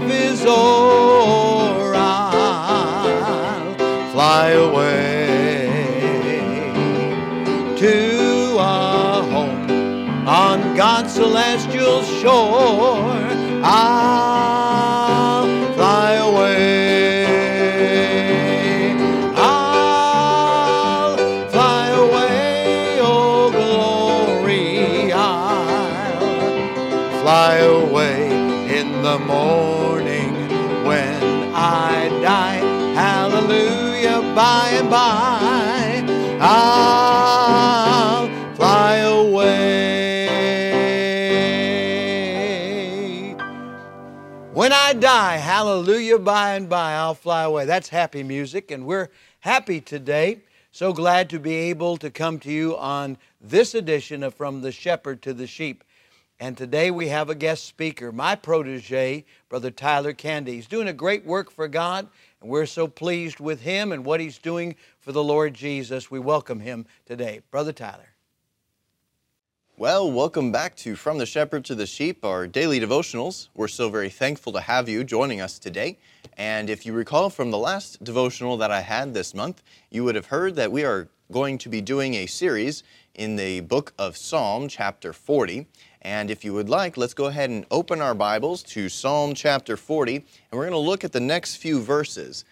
life is o'er, I'll fly away to a home on God's celestial shore. I'll fly away. I'll fly away, oh glory. I'll fly away in the morning by and by. I'll fly away. When I die, hallelujah, by and by, I'll fly away. That's happy music, and we're happy today. So glad to be able to come to you on this edition of From the Shepherd to the Sheep. And today we have a guest speaker, my protege, Brother Tyler Candy. He's doing a great work for God, and we're so pleased with him and what he's doing for the Lord Jesus. We welcome him today. Brother Tyler. Well, welcome back to From the Shepherd to the Sheep, our daily devotionals. We're so very thankful to have you joining us today. And if you recall from the last devotional that I had this month, you would have heard that we are going to be doing a series in the book of Psalm, chapter 40. And if you would like, let's go ahead and open our Bibles to Psalm chapter 40, and we're going to look at the next few verses.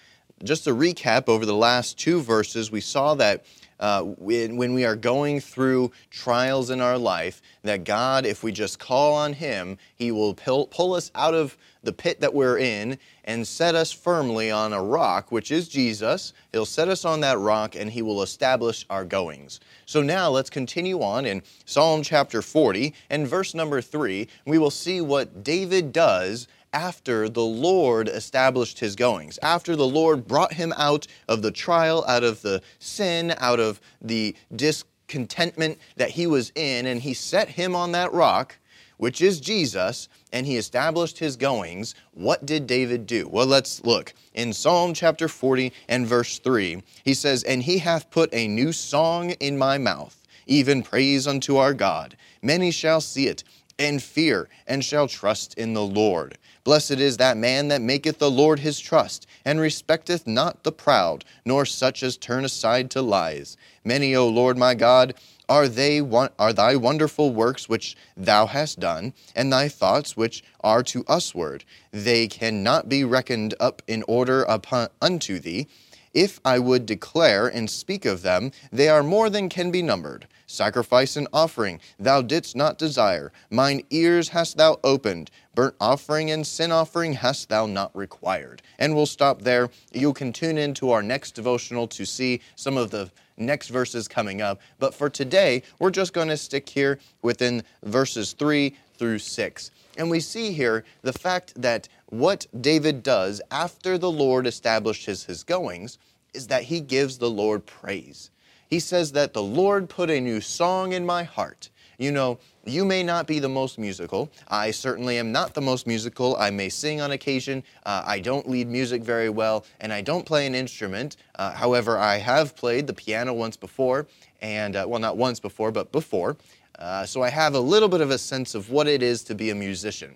Just a recap over the last two verses, we saw that uh, when, when we are going through trials in our life, that God, if we just call on Him, He will pull, pull us out of the pit that we're in and set us firmly on a rock, which is Jesus. He'll set us on that rock and He will establish our goings. So now let's continue on in Psalm chapter 40 and verse number 3. We will see what David does after the Lord established his goings, after the Lord brought him out of the trial, out of the sin, out of the discontentment that he was in, and he set him on that rock, which is Jesus, and he established his goings. What did David do? Well, let's look. In Psalm chapter 40 and verse 3, he says, And he hath put a new song in my mouth, even praise unto our God. Many shall see it and fear, and shall trust in the Lord. Blessed is that man that maketh the Lord his trust, and respecteth not the proud, nor such as turn aside to lies. Many, O Lord my God, are they are thy wonderful works which thou hast done, and thy thoughts which are to usward. They cannot be reckoned up in order upon unto thee. If I would declare and speak of them, they are more than can be numbered. Sacrifice and offering thou didst not desire. Mine ears hast thou opened. Burnt offering and sin offering hast thou not required. And we'll stop there. You can tune in to our next devotional to see some of the next verses coming up. But for today, we're just going to stick here within verses 3 through 6. And we see here the fact that what David does after the Lord establishes his goings is that he gives the Lord praise he says that the Lord put a new song in my heart. You know, you may not be the most musical. I certainly am not the most musical. I may sing on occasion. Uh, I don't lead music very well, and I don't play an instrument. Uh, however, I have played the piano once before, and uh, well, not once before, but before. Uh, so I have a little bit of a sense of what it is to be a musician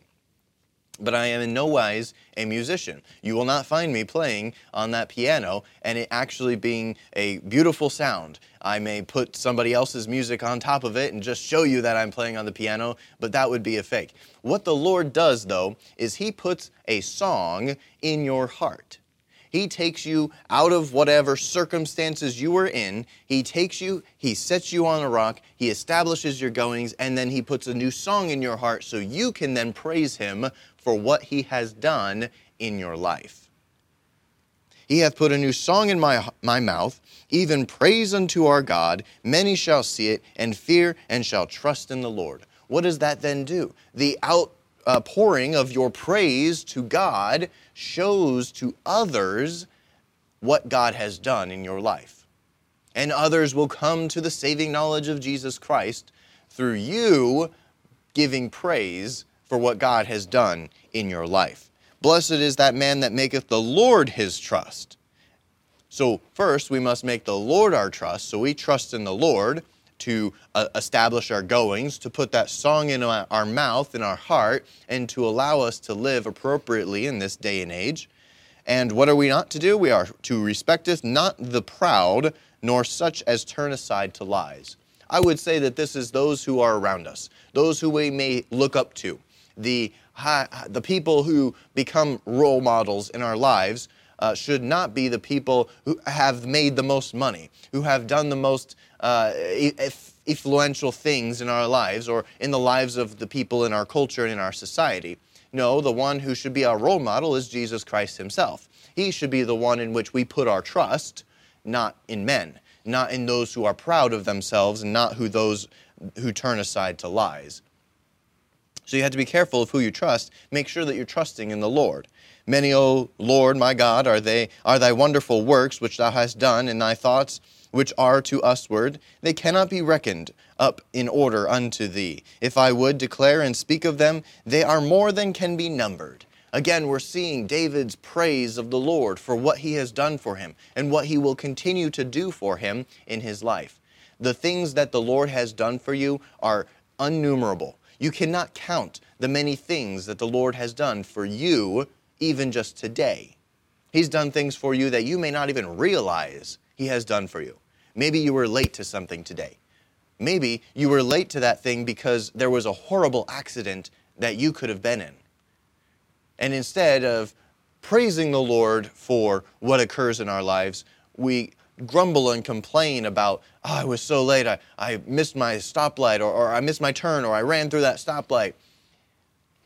but I am in no wise a musician. You will not find me playing on that piano and it actually being a beautiful sound. I may put somebody else's music on top of it and just show you that I'm playing on the piano, but that would be a fake. What the Lord does, though, is He puts a song in your heart. He takes you out of whatever circumstances you were in. He takes you, He sets you on a rock, He establishes your goings, and then He puts a new song in your heart so you can then praise Him for what He has done in your life. He hath put a new song in my, my mouth, even praise unto our God. Many shall see it and fear and shall trust in the Lord. What does that then do? The outpouring of your praise to God shows to others what God has done in your life. And others will come to the saving knowledge of Jesus Christ through you giving praise for what God has done in your life. Blessed is that man that maketh the Lord his trust. So, first, we must make the Lord our trust. So, we trust in the Lord to uh, establish our goings, to put that song in our, our mouth, in our heart, and to allow us to live appropriately in this day and age. And what are we not to do? We are to respecteth not the proud, nor such as turn aside to lies. I would say that this is those who are around us, those who we may look up to, the, the people who become role models in our lives. Uh, should not be the people who have made the most money, who have done the most uh, influential things in our lives or in the lives of the people in our culture and in our society. No, the one who should be our role model is Jesus Christ himself. He should be the one in which we put our trust, not in men, not in those who are proud of themselves, and not who those who turn aside to lies. So you have to be careful of who you trust. Make sure that you're trusting in the Lord. Many, O Lord, my God, are they are thy wonderful works which thou hast done, and thy thoughts which are to usward, they cannot be reckoned up in order unto thee. If I would declare and speak of them, they are more than can be numbered. Again, we're seeing David's praise of the Lord for what he has done for him and what he will continue to do for him in his life. The things that the Lord has done for you are unnumerable. You cannot count the many things that the Lord has done for you, even just today. He's done things for you that you may not even realize He has done for you. Maybe you were late to something today. Maybe you were late to that thing because there was a horrible accident that you could have been in. And instead of praising the Lord for what occurs in our lives, we grumble and complain about, oh, I was so late, I, I missed my stoplight, or, or I missed my turn, or I ran through that stoplight.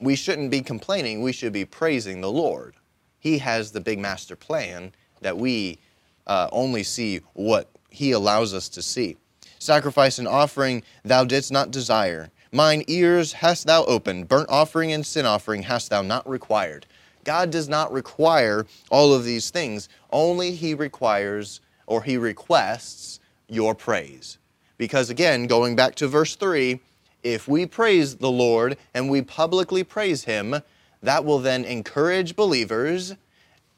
We shouldn't be complaining, we should be praising the Lord. He has the big master plan that we uh, only see what He allows us to see. Sacrifice and offering thou didst not desire, Mine ears hast thou opened, burnt offering and sin offering hast thou not required. God does not require all of these things, only He requires or He requests your praise. Because again, going back to verse 3, if we praise the Lord and we publicly praise Him, that will then encourage believers,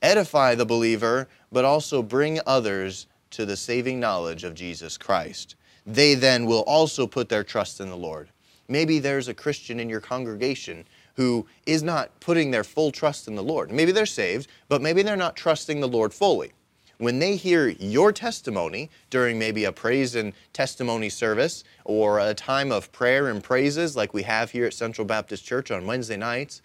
edify the believer, but also bring others to the saving knowledge of Jesus Christ. They then will also put their trust in the Lord. Maybe there's a Christian in your congregation who is not putting their full trust in the Lord. Maybe they're saved, but maybe they're not trusting the Lord fully. When they hear your testimony during maybe a praise and testimony service or a time of prayer and praises like we have here at Central Baptist Church on Wednesday nights,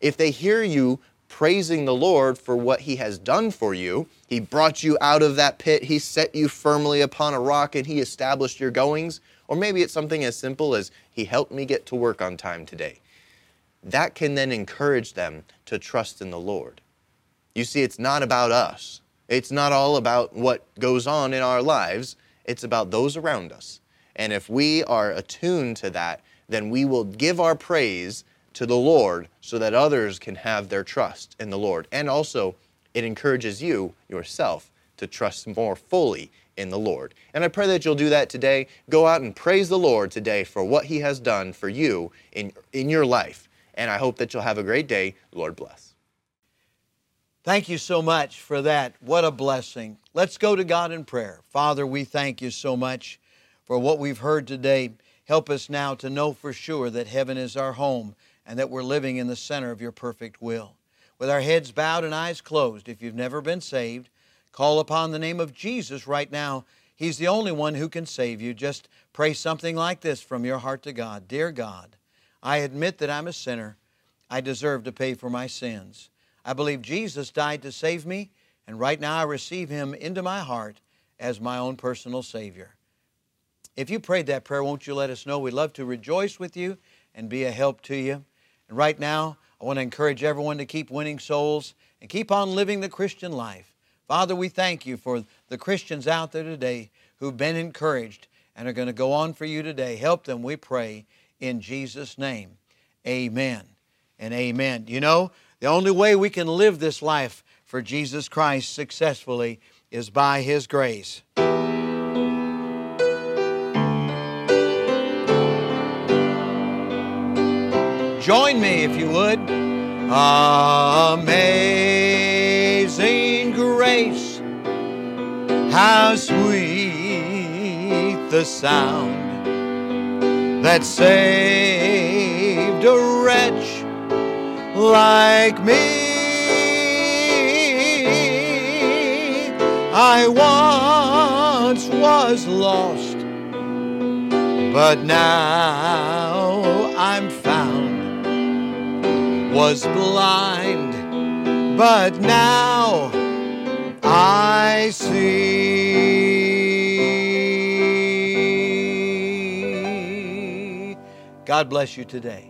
if they hear you praising the Lord for what He has done for you. He brought you out of that pit, He set you firmly upon a rock, and He established your goings. Or maybe it's something as simple as He helped me get to work on time today. That can then encourage them to trust in the Lord. You see, it's not about us, it's not all about what goes on in our lives, it's about those around us. And if we are attuned to that, then we will give our praise to the Lord so that others can have their trust in the Lord. And also, it encourages you yourself to trust more fully in the Lord. And I pray that you'll do that today. Go out and praise the Lord today for what He has done for you in, in your life. And I hope that you'll have a great day. Lord bless. Thank you so much for that. What a blessing. Let's go to God in prayer. Father, we thank you so much for what we've heard today. Help us now to know for sure that heaven is our home and that we're living in the center of your perfect will. With our heads bowed and eyes closed, if you've never been saved, Call upon the name of Jesus right now. He's the only one who can save you. Just pray something like this from your heart to God Dear God, I admit that I'm a sinner. I deserve to pay for my sins. I believe Jesus died to save me, and right now I receive Him into my heart as my own personal Savior. If you prayed that prayer, won't you let us know? We'd love to rejoice with you and be a help to you. And right now, I want to encourage everyone to keep winning souls and keep on living the Christian life. Father, we thank you for the Christians out there today who've been encouraged and are going to go on for you today. Help them, we pray, in Jesus' name. Amen and amen. You know, the only way we can live this life for Jesus Christ successfully is by His grace. Join me if you would. Amazing grace. How sweet the sound that saved like me. I once was lost, but now I'm found. Was blind, but now I see. God bless you today.